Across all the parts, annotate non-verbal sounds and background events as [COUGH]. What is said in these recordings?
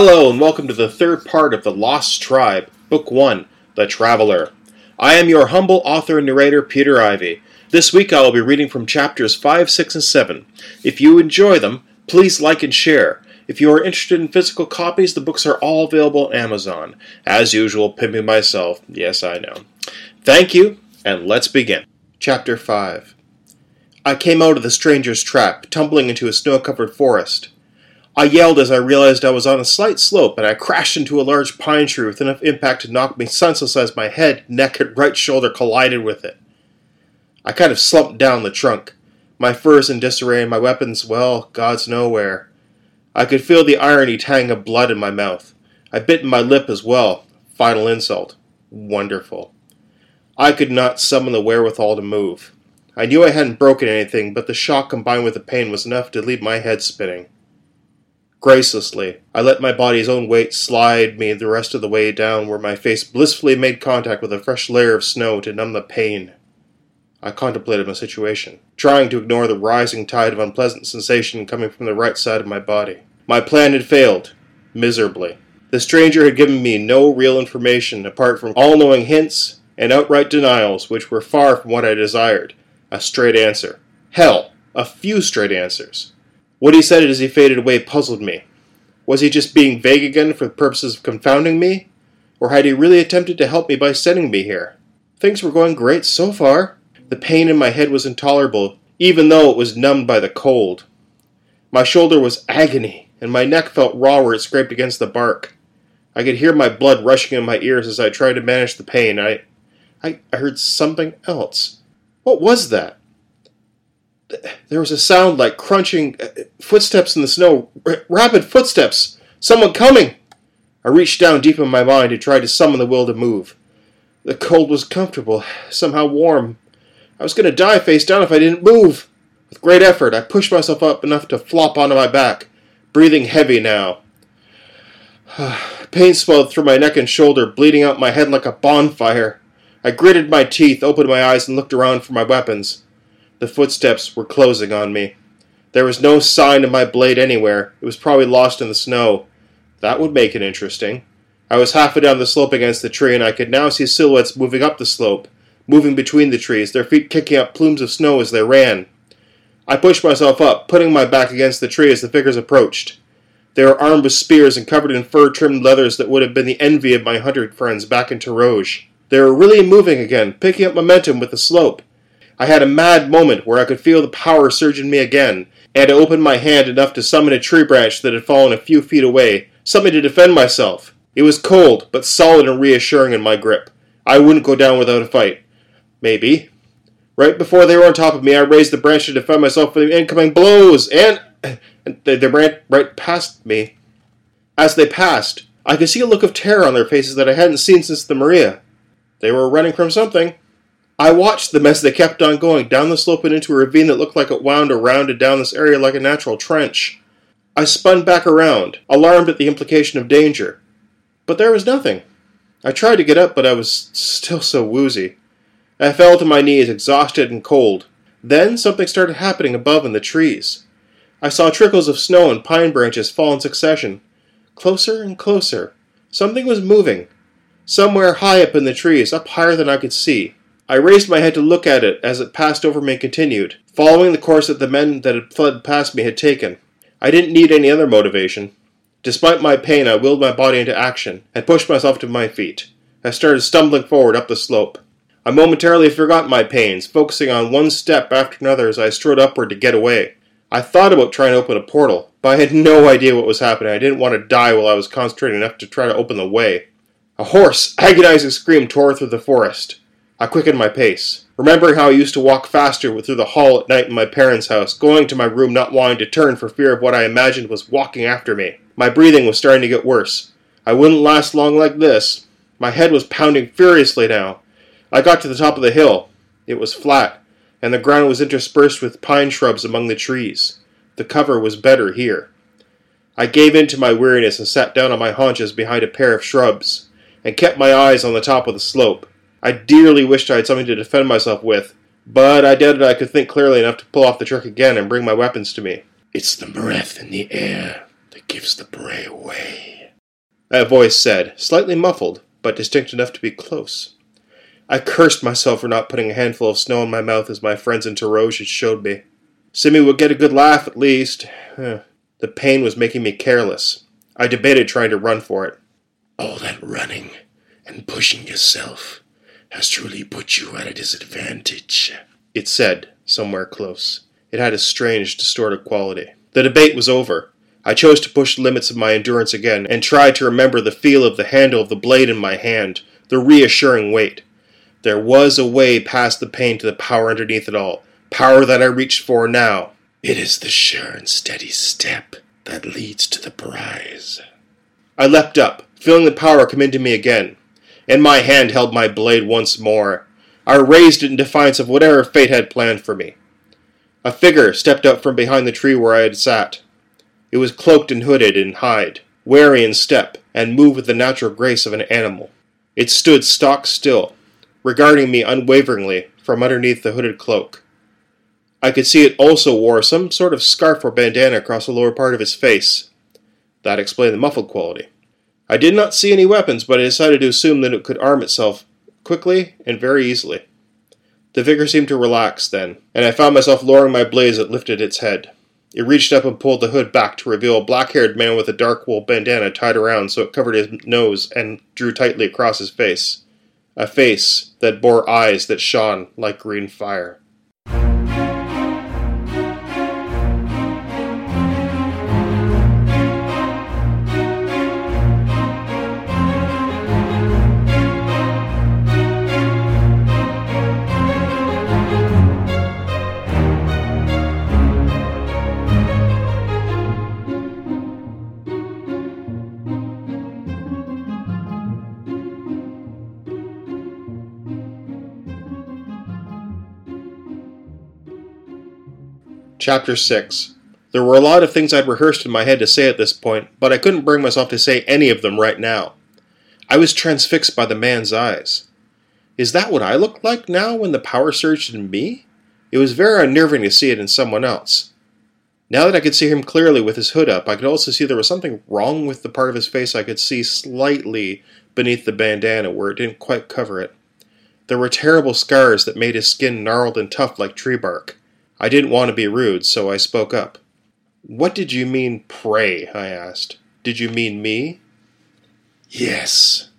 Hello, and welcome to the third part of The Lost Tribe, Book 1 The Traveler. I am your humble author and narrator, Peter Ivy. This week I will be reading from chapters 5, 6, and 7. If you enjoy them, please like and share. If you are interested in physical copies, the books are all available on Amazon. As usual, pimping myself. Yes, I know. Thank you, and let's begin. Chapter 5 I came out of the stranger's trap, tumbling into a snow covered forest. I yelled as I realized I was on a slight slope, and I crashed into a large pine tree with enough impact to knock me senseless as my head, neck, and right shoulder collided with it. I kind of slumped down the trunk, my furs in disarray and my weapons, well, God's nowhere. I could feel the irony tang of blood in my mouth. I bit my lip as well. Final insult. Wonderful. I could not summon the wherewithal to move. I knew I hadn't broken anything, but the shock combined with the pain was enough to leave my head spinning. Gracelessly, I let my body's own weight slide me the rest of the way down where my face blissfully made contact with a fresh layer of snow to numb the pain. I contemplated my situation, trying to ignore the rising tide of unpleasant sensation coming from the right side of my body. My plan had failed, miserably. The stranger had given me no real information apart from all knowing hints and outright denials which were far from what I desired a straight answer. Hell, a few straight answers. What he said as he faded away puzzled me. Was he just being vague again for the purposes of confounding me? Or had he really attempted to help me by sending me here? Things were going great so far. The pain in my head was intolerable, even though it was numbed by the cold. My shoulder was agony, and my neck felt raw where it scraped against the bark. I could hear my blood rushing in my ears as I tried to manage the pain. I, I, I heard something else. What was that? There was a sound like crunching uh, footsteps in the snow, R- rapid footsteps. Someone coming! I reached down deep in my mind and tried to summon the will to move. The cold was comfortable, somehow warm. I was going to die face down if I didn't move. With great effort, I pushed myself up enough to flop onto my back, breathing heavy now. [SIGHS] Pain swelled through my neck and shoulder, bleeding out my head like a bonfire. I gritted my teeth, opened my eyes, and looked around for my weapons. The footsteps were closing on me. There was no sign of my blade anywhere. It was probably lost in the snow. That would make it interesting. I was halfway down the slope against the tree, and I could now see silhouettes moving up the slope, moving between the trees, their feet kicking up plumes of snow as they ran. I pushed myself up, putting my back against the tree as the figures approached. They were armed with spears and covered in fur trimmed leathers that would have been the envy of my hunter friends back in Taroge. They were really moving again, picking up momentum with the slope. I had a mad moment where I could feel the power surge in me again, and I opened my hand enough to summon a tree branch that had fallen a few feet away, something to defend myself. It was cold, but solid and reassuring in my grip. I wouldn't go down without a fight. Maybe. Right before they were on top of me, I raised the branch to defend myself from the incoming blows, and, and they, they ran right past me. As they passed, I could see a look of terror on their faces that I hadn't seen since the Maria. They were running from something. I watched them as they kept on going down the slope and into a ravine that looked like it wound around and down this area like a natural trench. I spun back around, alarmed at the implication of danger. But there was nothing. I tried to get up, but I was still so woozy. I fell to my knees, exhausted and cold. Then something started happening above in the trees. I saw trickles of snow and pine branches fall in succession. Closer and closer. Something was moving. Somewhere high up in the trees, up higher than I could see. I raised my head to look at it as it passed over me and continued, following the course that the men that had fled past me had taken. I didn't need any other motivation. Despite my pain, I willed my body into action and pushed myself to my feet. I started stumbling forward up the slope. I momentarily forgot my pains, focusing on one step after another as I strode upward to get away. I thought about trying to open a portal, but I had no idea what was happening. I didn't want to die while I was concentrating enough to try to open the way. A hoarse, agonizing scream tore through the forest. I quickened my pace, remembering how I used to walk faster through the hall at night in my parents' house, going to my room not wanting to turn for fear of what I imagined was walking after me. My breathing was starting to get worse. I wouldn't last long like this. My head was pounding furiously now. I got to the top of the hill. It was flat, and the ground was interspersed with pine shrubs among the trees. The cover was better here. I gave in to my weariness and sat down on my haunches behind a pair of shrubs, and kept my eyes on the top of the slope. I dearly wished I had something to defend myself with, but I doubted I could think clearly enough to pull off the trick again and bring my weapons to me. It's the breath in the air, that gives the prey away. A voice said, slightly muffled, but distinct enough to be close. I cursed myself for not putting a handful of snow in my mouth as my friends in Taroge had showed me. Simi would get a good laugh at least. the pain was making me careless. I debated trying to run for it. All that running and pushing yourself has truly put you at a disadvantage, it said, somewhere close. It had a strange, distorted quality. The debate was over. I chose to push the limits of my endurance again, and tried to remember the feel of the handle of the blade in my hand, the reassuring weight. There was a way past the pain to the power underneath it all, power that I reached for now. It is the sure and steady step that leads to the prize. I leapt up, feeling the power come into me again, and my hand held my blade once more. I raised it in defiance of whatever fate had planned for me. A figure stepped up from behind the tree where I had sat. It was cloaked and hooded in hide, wary in step, and moved with the natural grace of an animal. It stood stock still, regarding me unwaveringly from underneath the hooded cloak. I could see it also wore some sort of scarf or bandana across the lower part of its face. That explained the muffled quality. I did not see any weapons, but I decided to assume that it could arm itself quickly and very easily. The figure seemed to relax then, and I found myself lowering my blade as it lifted its head. It reached up and pulled the hood back to reveal a black haired man with a dark wool bandana tied around so it covered his nose and drew tightly across his face a face that bore eyes that shone like green fire. Chapter 6 There were a lot of things I'd rehearsed in my head to say at this point, but I couldn't bring myself to say any of them right now. I was transfixed by the man's eyes. Is that what I looked like now when the power surged in me? It was very unnerving to see it in someone else. Now that I could see him clearly with his hood up, I could also see there was something wrong with the part of his face I could see slightly beneath the bandana where it didn't quite cover it. There were terrible scars that made his skin gnarled and tough like tree bark. I didn't want to be rude, so I spoke up. What did you mean, prey? I asked. Did you mean me? Yes,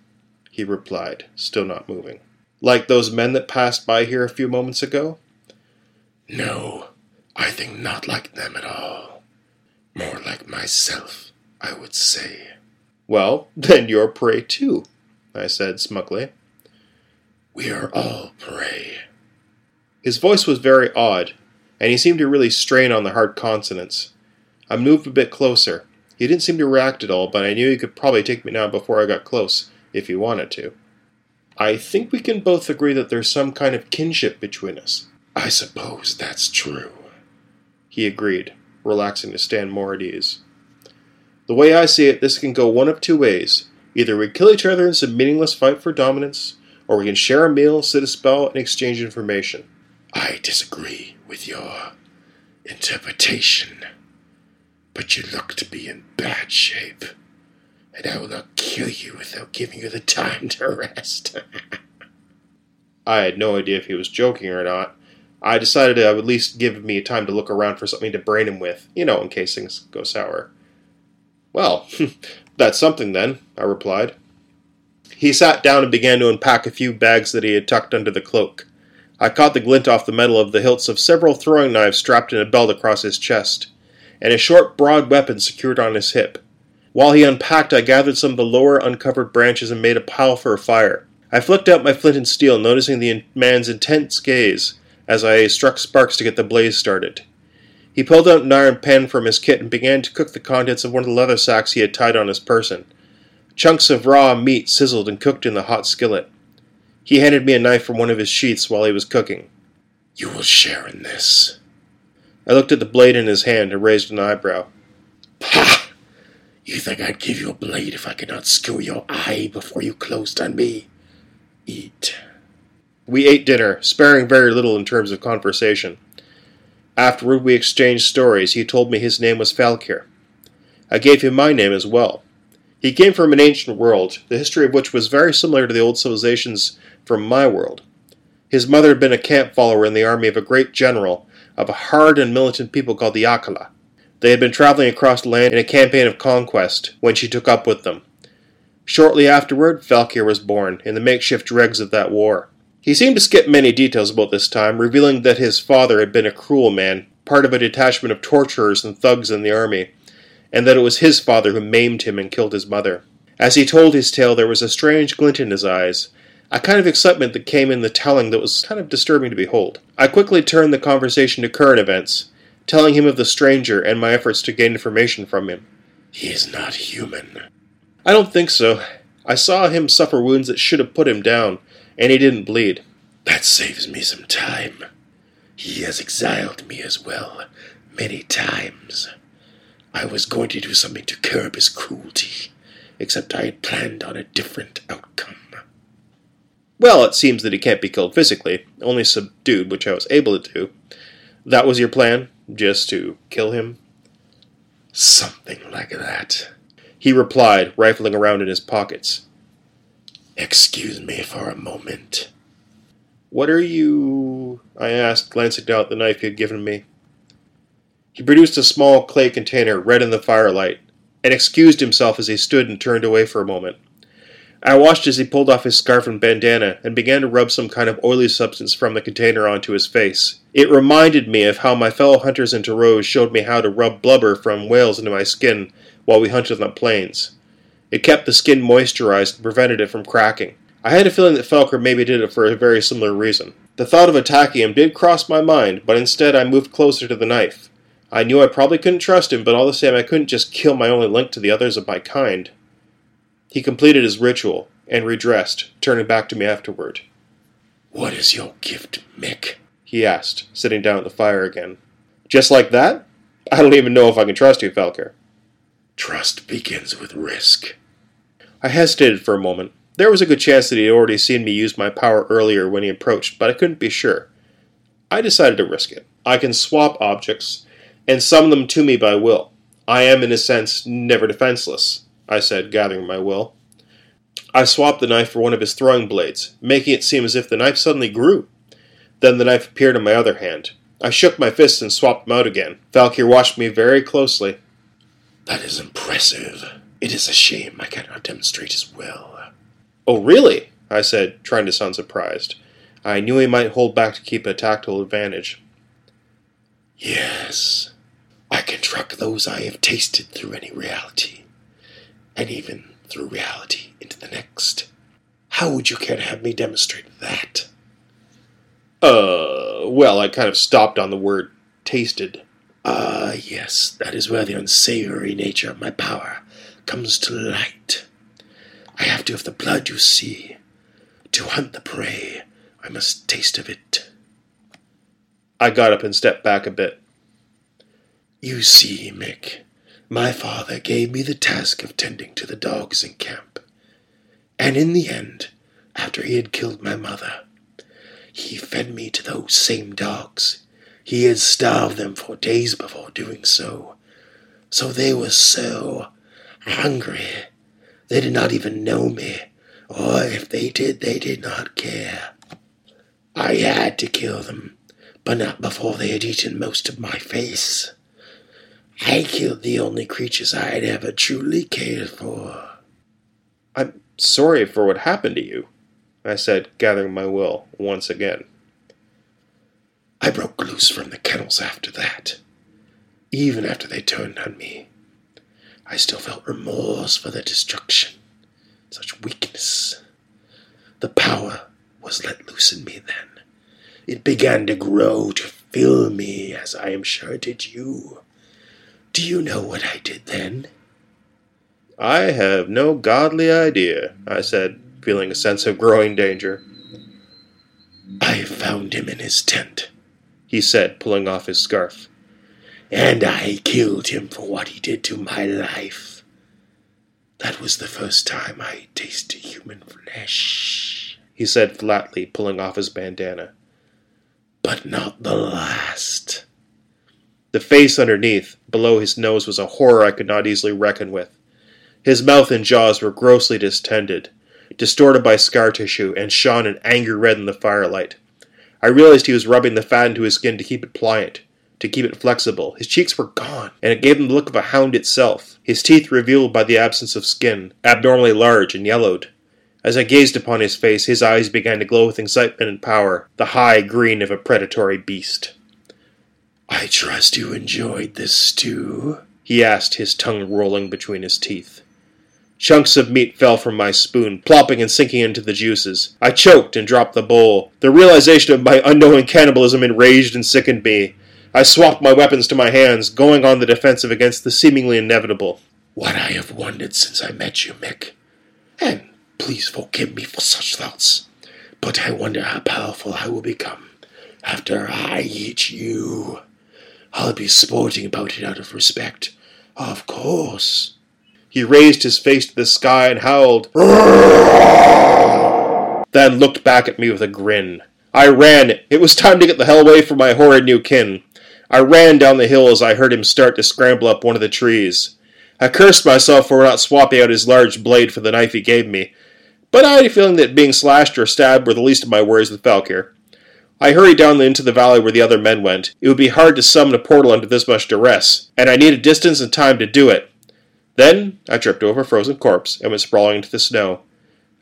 he replied, still not moving. Like those men that passed by here a few moments ago? No, I think not like them at all. More like myself, I would say. Well, [LAUGHS] then you're prey too, I said smugly. We are all prey. His voice was very odd, and he seemed to really strain on the hard consonants. I moved a bit closer. He didn't seem to react at all, but I knew he could probably take me down before I got close, if he wanted to. I think we can both agree that there's some kind of kinship between us. I suppose that's true. He agreed, relaxing to stand more at ease. The way I see it, this can go one of two ways. Either we kill each other in some meaningless fight for dominance, or we can share a meal, sit a spell, and exchange information. I disagree with your interpretation, but you look to be in bad shape, and I will not kill you without giving you the time to rest. [LAUGHS] I had no idea if he was joking or not. I decided I would at least give me time to look around for something to brain him with, you know, in case things go sour. Well, [LAUGHS] that's something then, I replied. He sat down and began to unpack a few bags that he had tucked under the cloak. I caught the glint off the metal of the hilts of several throwing knives strapped in a belt across his chest, and a short, broad weapon secured on his hip. While he unpacked, I gathered some of the lower uncovered branches and made a pile for a fire. I flicked out my flint and steel, noticing the man's intense gaze as I struck sparks to get the blaze started. He pulled out an iron pan from his kit and began to cook the contents of one of the leather sacks he had tied on his person. Chunks of raw meat sizzled and cooked in the hot skillet. He handed me a knife from one of his sheaths while he was cooking. You will share in this. I looked at the blade in his hand and raised an eyebrow. Pah! You think I'd give you a blade if I could not skewer your eye before you closed on me? Eat. We ate dinner, sparing very little in terms of conversation. Afterward, we exchanged stories. He told me his name was Falkir. I gave him my name as well. He came from an ancient world, the history of which was very similar to the old civilizations from my world. His mother had been a camp follower in the army of a great general of a hard and militant people called the Yakala. They had been traveling across land in a campaign of conquest when she took up with them. Shortly afterward, Falkir was born in the makeshift dregs of that war. He seemed to skip many details about this time, revealing that his father had been a cruel man, part of a detachment of torturers and thugs in the army, and that it was his father who maimed him and killed his mother. As he told his tale, there was a strange glint in his eyes, a kind of excitement that came in the telling that was kind of disturbing to behold. I quickly turned the conversation to current events, telling him of the stranger and my efforts to gain information from him. He is not human. I don't think so. I saw him suffer wounds that should have put him down, and he didn't bleed. That saves me some time. He has exiled me as well, many times. I was going to do something to curb his cruelty, except I had planned on a different outcome. Well, it seems that he can't be killed physically, only subdued, which I was able to do. That was your plan? Just to kill him? Something like that. He replied, rifling around in his pockets. Excuse me for a moment. What are you? I asked, glancing down at the knife he had given me. He produced a small clay container, red in the firelight, and excused himself as he stood and turned away for a moment. I watched as he pulled off his scarf and bandana and began to rub some kind of oily substance from the container onto his face. It reminded me of how my fellow hunters in Taroge showed me how to rub blubber from whales into my skin while we hunted on the plains. It kept the skin moisturized and prevented it from cracking. I had a feeling that Falkir maybe did it for a very similar reason. The thought of attacking him did cross my mind, but instead I moved closer to the knife. I knew I probably couldn't trust him, but all the same I couldn't just kill my only link to the others of my kind. He completed his ritual and redressed, turning back to me afterward. What is your gift, Mick? He asked, sitting down at the fire again. Just like that? I don't even know if I can trust you, Falkir. Trust begins with risk. I hesitated for a moment. There was a good chance that he had already seen me use my power earlier when he approached, but I couldn't be sure. I decided to risk it. I can swap objects and summon them to me by will. I am, in a sense, never defenseless. I said, gathering my will. I swapped the knife for one of his throwing blades, making it seem as if the knife suddenly grew. Then the knife appeared in my other hand. I shook my fists and swapped them out again. Falkir watched me very closely. That is impressive. It is a shame I cannot demonstrate as well. Oh, really? I said, trying to sound surprised. I knew he might hold back to keep a tactical advantage. Yes. I can track those I have tasted through any reality and even through reality into the next. How would you care to have me demonstrate that? Uh, well, I kind of stopped on the word tasted. Ah, uh, yes, that is where the unsavory nature of my power comes to light. I have to have the blood, you see. To hunt the prey, I must taste of it. I got up and stepped back a bit. You see, Mick, my father gave me the task of tending to the dogs in camp. And in the end, after he had killed my mother, he fed me to those same dogs. He had starved them for days before doing so. So they were so hungry. They did not even know me, or if they did, they did not care. I had to kill them, but not before they had eaten most of my face. I killed the only creatures I had ever truly cared for. I'm sorry for what happened to you, I said, gathering my will once again. I broke loose from the kennels after that. Even after they turned on me, I still felt remorse for their destruction. Such weakness. The power was let loose in me then. It began to grow, to fill me, as I am sure it did you. Do you know what I did then? I have no godly idea, I said, feeling a sense of growing danger. I found him in his tent, he said, pulling off his scarf. And I killed him for what he did to my life. That was the first time I tasted human flesh, he said flatly, pulling off his bandana. But not the last. The face underneath, below his nose, was a horror I could not easily reckon with. His mouth and jaws were grossly distended, distorted by scar tissue, and shone an angry red in the firelight. I realized he was rubbing the fat into his skin to keep it pliant, to keep it flexible. His cheeks were gone, and it gave him the look of a hound itself, his teeth revealed by the absence of skin, abnormally large and yellowed. As I gazed upon his face, his eyes began to glow with excitement and power, the high green of a predatory beast. I trust you enjoyed this stew, he asked, his tongue rolling between his teeth. Chunks of meat fell from my spoon, plopping and sinking into the juices. I choked and dropped the bowl. The realization of my unknowing cannibalism enraged and sickened me. I swapped my weapons to my hands, going on the defensive against the seemingly inevitable. What I have wondered since I met you, Mick, and please forgive me for such thoughts, but I wonder how powerful I will become after I eat you. I'll be sporting about it out of respect, of course. He raised his face to the sky and howled, then looked back at me with a grin. I ran. It was time to get the hell away from my horrid new kin. I ran down the hill as I heard him start to scramble up one of the trees. I cursed myself for not swapping out his large blade for the knife he gave me, but I had a feeling that being slashed or stabbed were the least of my worries with Falkir. I hurried down into the valley where the other men went. It would be hard to summon a portal under this much duress, and I needed distance and time to do it. Then I tripped over a frozen corpse and went sprawling into the snow.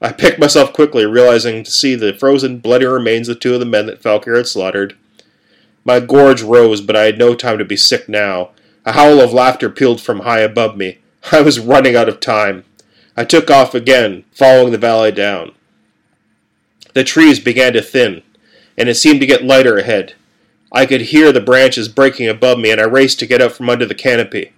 I [LAUGHS] picked myself quickly, realizing to see the frozen, bloody remains of two of the men that Falkir had slaughtered. My gorge rose, but I had no time to be sick now. A howl of laughter pealed from high above me. [LAUGHS] I was running out of time. I took off again, following the valley down. The trees began to thin, and it seemed to get lighter ahead. I could hear the branches breaking above me, and I raced to get out from under the canopy.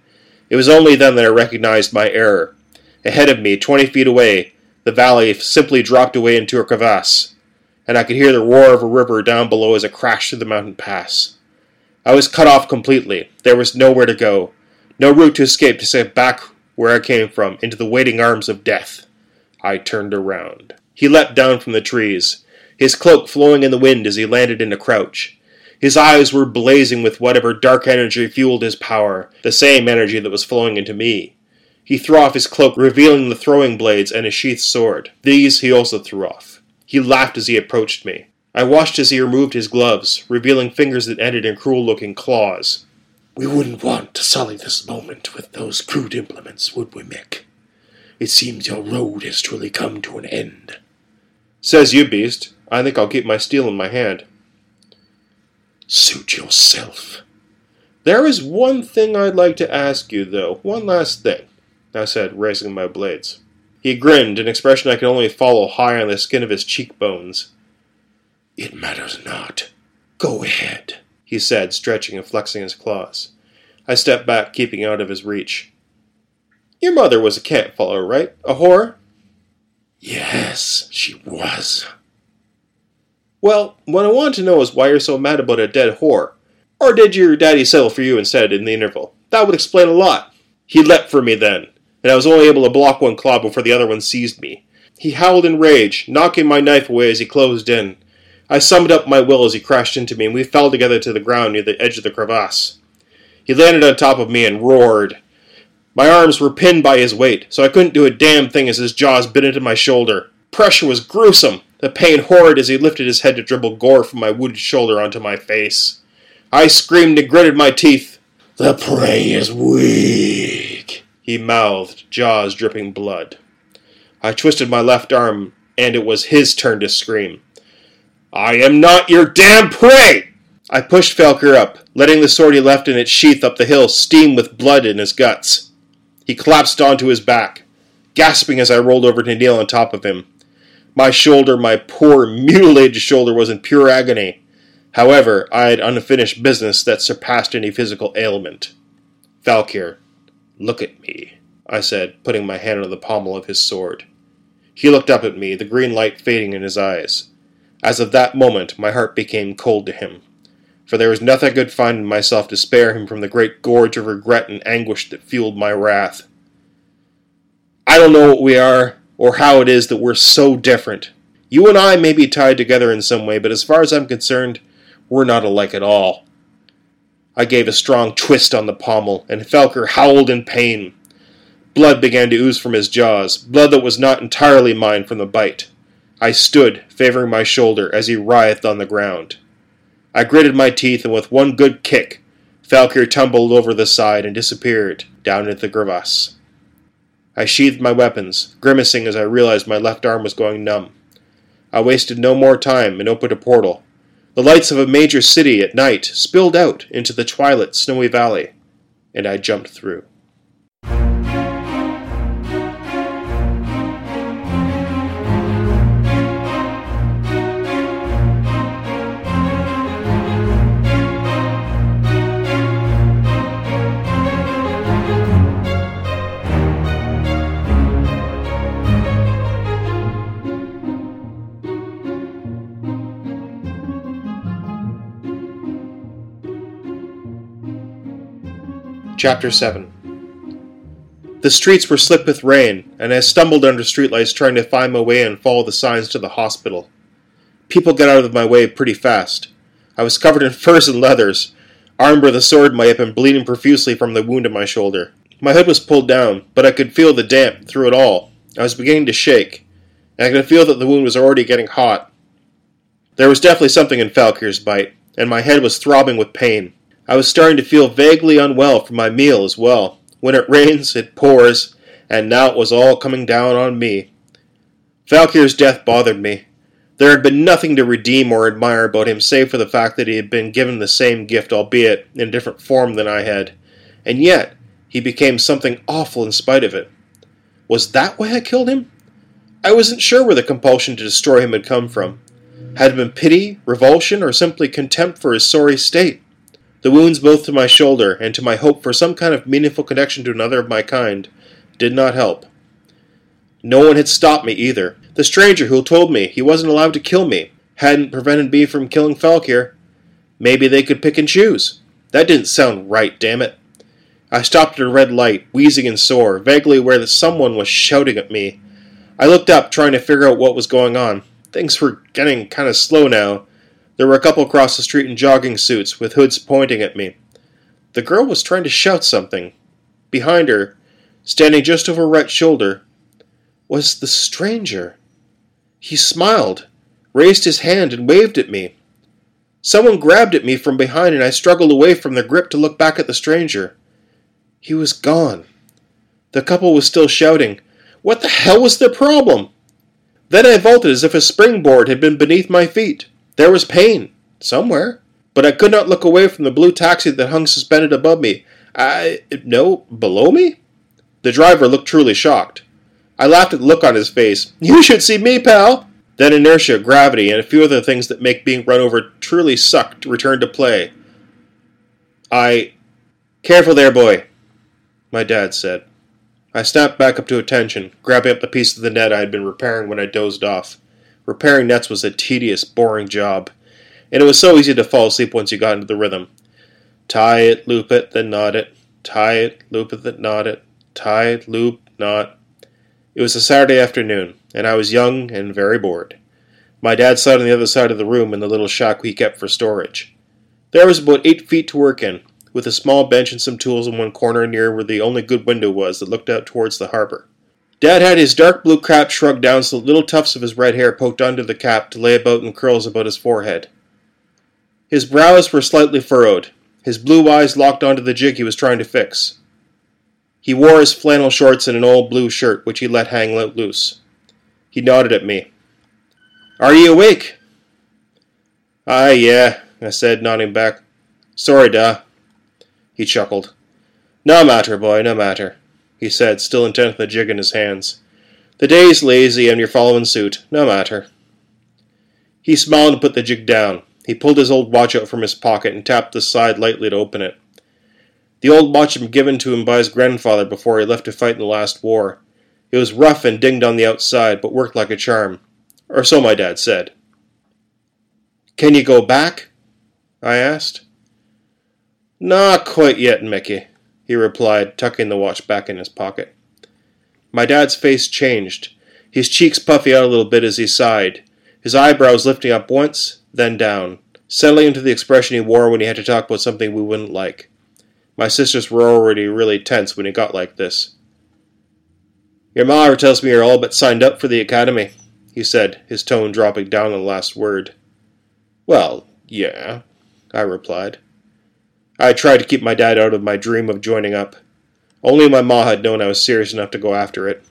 It was only then that I recognized my error. Ahead of me, twenty feet away, the valley simply dropped away into a crevasse, and I could hear the roar of a river down below as it crashed through the mountain pass. I was cut off completely. There was nowhere to go, no route to escape to save back where I came from, into the waiting arms of death. I turned around. He leapt down from the trees, his cloak flowing in the wind as he landed in a crouch. His eyes were blazing with whatever dark energy fueled his power, the same energy that was flowing into me. He threw off his cloak, revealing the throwing blades and his sheathed sword. These he also threw off. He laughed as he approached me. I watched as he removed his gloves, revealing fingers that ended in cruel looking claws. We wouldn't want to sully this moment with those crude implements, would we, Mick? It seems your road has truly come to an end. Says you, beast. I think I'll keep my steel in my hand. Suit yourself. There is one thing I'd like to ask you, though. One last thing, I said, raising my blades. He grinned, an expression I could only follow high on the skin of his cheekbones. It matters not. Go ahead, he said, stretching and flexing his claws. I stepped back, keeping out of his reach. Your mother was a camp follower, right? A whore? Yes, she was. Well, what I want to know is why you're so mad about a dead whore. Or did your daddy settle for you instead in the interval? That would explain a lot. He leapt for me then, and I was only able to block one claw before the other one seized me. He howled in rage, knocking my knife away as he closed in. I summoned up my will as he crashed into me, and we fell together to the ground near the edge of the crevasse. He landed on top of me and roared. My arms were pinned by his weight, so I couldn't do a damn thing as his jaws bit into my shoulder. Pressure was gruesome the pain horrid as he lifted his head to dribble gore from my wounded shoulder onto my face. I screamed and gritted my teeth. The prey is weak, he mouthed, jaws dripping blood. I twisted my left arm, and it was his turn to scream. I am not your damn prey! I pushed Falkir up, letting the sword he left in its sheath up the hill steam with blood in his guts. He collapsed onto his back, gasping as I rolled over to kneel on top of him. My shoulder, my poor, mutilated shoulder, was in pure agony. However, I had unfinished business that surpassed any physical ailment. Falkir, look at me, I said, putting my hand on the pommel of his sword. He looked up at me, the green light fading in his eyes. As of that moment, my heart became cold to him, for there was nothing I could find in myself to spare him from the great gorge of regret and anguish that fueled my wrath. I don't know what we are, or how it is that we're so different. You and I may be tied together in some way, but as far as I'm concerned, we're not alike at all. I gave a strong twist on the pommel, and Falkir howled in pain. Blood began to ooze from his jaws, blood that was not entirely mine from the bite. I stood, favoring my shoulder, as he writhed on the ground. I gritted my teeth, and with one good kick, Falkir tumbled over the side and disappeared down into the crevasse. I sheathed my weapons, grimacing as I realized my left arm was going numb. I wasted no more time and opened a portal. The lights of a major city at night spilled out into the twilit, snowy valley, and I jumped through. Chapter 7 The streets were slick with rain, and I stumbled under streetlights trying to find my way and follow the signs to the hospital. People got out of my way pretty fast. I was covered in [LAUGHS] furs and leathers, armed with a sword in my hip and bleeding profusely from the wound in my shoulder. My hood was pulled down, but I could feel the damp through it all. I was beginning to shake, and I could feel that the wound was already getting hot. There was definitely something in Falkir's bite, and my head was throbbing with pain. I was starting to feel vaguely unwell from my meal as well. When it rains, it pours, and now it was all coming down on me. Falkir's death bothered me. There had been nothing to redeem or admire about him save for the fact that he had been given the same gift, albeit in a different form than I had. And yet, he became something awful in spite of it. Was that why I killed him? I wasn't sure where the compulsion to destroy him had come from. Had it been pity, revulsion, or simply contempt for his sorry state? The wounds both to my shoulder and to my hope for some kind of meaningful connection to another of my kind did not help. No one had stopped me either. The stranger who told me he wasn't allowed to kill me hadn't prevented me from killing Falkir. Maybe they could pick and choose. That didn't sound right, damn it. I stopped at a red light, wheezing and sore, vaguely aware that someone was shouting at me. I looked up, trying to figure out what was going on. Things were getting kind of slow now, there were a couple across the street in jogging suits, with hoods pointing at me. The girl was trying to shout something. Behind her, standing just over Rhett's shoulder, was the stranger. He smiled, raised his hand, and waved at me. Someone grabbed at me from behind, and I struggled away from the grip to look back at the stranger. He was gone. The couple was still shouting. What the hell was their problem? Then I vaulted as if a springboard had been beneath my feet. There was pain, somewhere, but I could not look away from the blue taxi that hung suspended above me. I. no, below me? The driver looked truly shocked. I laughed at the look on his face. [LAUGHS] You should see me, pal! Then inertia, gravity, and a few other things that make being run over truly sucked returned to play. I. Careful there, boy, my dad said. I snapped back up to attention, grabbing up the piece of the net I had been repairing when I dozed off. Repairing nets was a tedious, boring job, and it was so easy to fall asleep once you got into the rhythm. Tie it, loop it, then knot it. Tie it, loop it, then knot it. Tie it, loop, knot. It was a Saturday afternoon, and I was young and very bored. My dad sat on the other side of the room in the little shack we kept for storage. There was about eight feet to work in, with a small bench and some tools in one corner near where the only good window was that looked out towards the harbor. Dad had his dark blue cap shrugged down so little tufts of his red hair poked under the cap to lay about in curls about his forehead. His brows were slightly furrowed, his blue eyes locked onto the jig he was trying to fix. He wore his flannel shorts and an old blue shirt, which he let hang loose. He nodded at me. Are ye awake? Aye, yeah, I said, nodding back. Sorry, da. He chuckled. No matter, boy, no matter he said, still intent on the jig in his hands. The day's lazy and you're following suit. No matter. He smiled and put the jig down. He pulled his old watch out from his pocket and tapped the side lightly to open it. The old watch had been given to him by his grandfather before he left to fight in the last war. It was rough and dinged on the outside, but worked like a charm. Or so my dad said. Can you go back? I asked. Not quite yet, Mickey he replied, tucking the watch back in his pocket. My dad's face changed, his cheeks puffy out a little bit as he sighed, his eyebrows lifting up once, then down, settling into the expression he wore when he had to talk about something we wouldn't like. My sisters were already really tense when it got like this. Your ma tells me you're all but signed up for the academy, he said, his tone dropping down on the last word. Well, yeah, I replied. I tried to keep my dad out of my dream of joining up. Only my ma had known I was serious enough to go after it.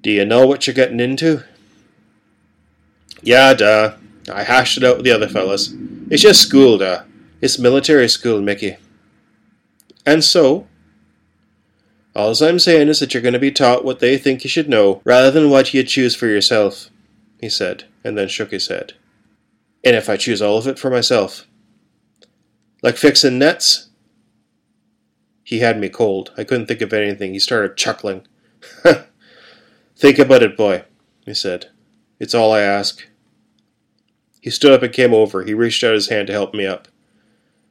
Do you know what you're getting into? Yeah, duh. I hashed it out with the other fellas. It's just school, duh. It's military school, Mickey. And so? All I'm saying is that you're going to be taught what they think you should know, rather than what you choose for yourself, he said, and then shook his head. And if I choose all of it for myself? Like fixing nets? He had me cold. I couldn't think of anything. He started chuckling. [LAUGHS] think about it, boy, he said. It's all I ask. He stood up and came over. He reached out his hand to help me up.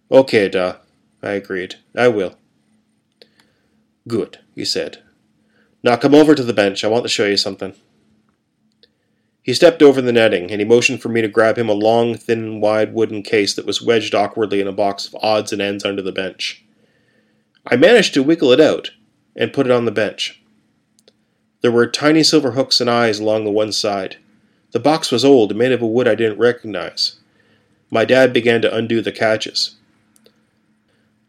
Okay, da, I agreed. I will. Good, he said. Now come over to the bench. I want to show you something. He stepped over the netting, and he motioned for me to grab him a long, thin, wide wooden case that was wedged awkwardly in a box of odds and ends under the bench. I managed to wiggle it out and put it on the bench. There were tiny silver hooks and eyes along the one side. The box was old and made of a wood I didn't recognize. My dad began to undo the catches.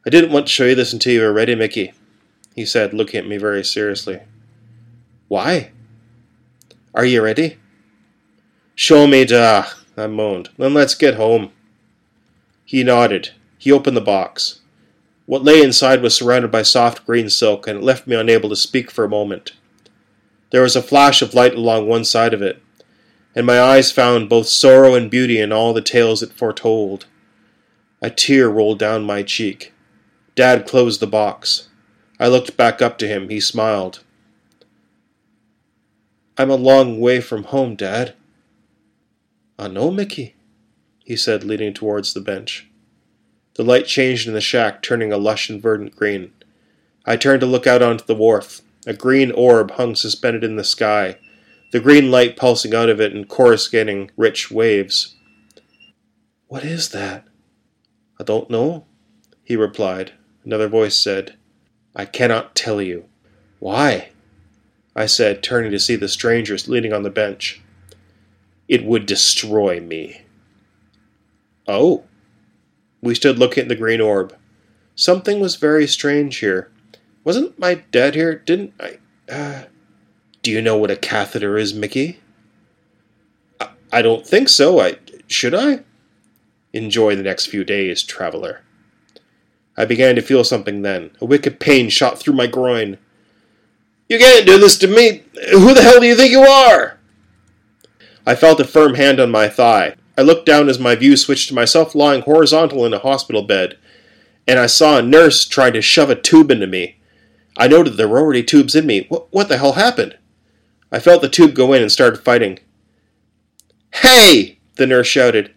I didn't want to show you this until you were ready, Mickey, he said, looking at me very seriously. Why? Are you ready? Show me, da, I moaned. Then let's get home. He nodded. He opened the box. What lay inside was surrounded by soft green silk, and it left me unable to speak for a moment. There was a flash of light along one side of it, and my eyes found both sorrow and beauty in all the tales it foretold. A tear rolled down my cheek. Dad closed the box. I looked back up to him. He smiled. I'm a long way from home, Dad. I know, Mickey, he said, leaning towards the bench. The light changed in the shack, turning a lush and verdant green. I turned to look out onto the wharf. A green orb hung suspended in the sky, the green light pulsing out of it in coruscating rich waves. What is that? I don't know, he replied. Another voice said, I cannot tell you. Why? I said, turning to see the strangers leaning on the bench. It would destroy me. Oh. We stood looking at the green orb. Something was very strange here. Wasn't my dad here? Didn't I? Uh, do you know what a catheter is, Mickey? I, I don't think so. I should I? Enjoy the next few days, traveler. I began to feel something then. A wicked pain shot through my groin. You can't do this to me! Who the hell do you think you are? I felt a firm hand on my thigh. I looked down as my view switched to myself lying horizontal in a hospital bed, and I saw a nurse trying to shove a tube into me. I noted there were already tubes in me. What, what the hell happened? I felt the tube go in and started fighting. Hey! The nurse shouted.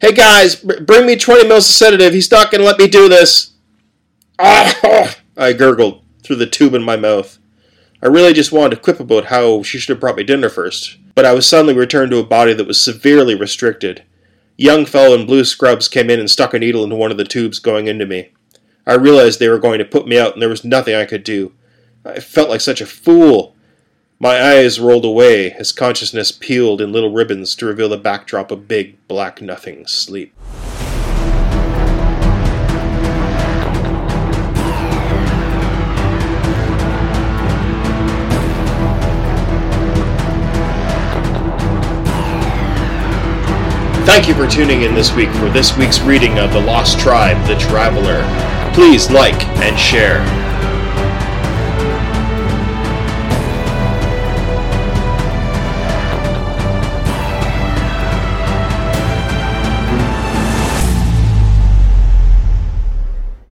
Hey guys, bring me 20 mils of sedative. He's not going to let me do this. [LAUGHS] I gurgled through the tube in my mouth. I really just wanted to quip about how she should have brought me dinner first, but I was suddenly returned to a body that was severely restricted. Young fellow in blue scrubs came in and stuck a needle into one of the tubes going into me. I realized they were going to put me out and there was nothing I could do. I felt like such a fool. My eyes rolled away as consciousness peeled in little ribbons to reveal the backdrop of big, black nothing sleep. Thank you for tuning in this week for this week's reading of The Lost Tribe, The Traveler. Please like and share.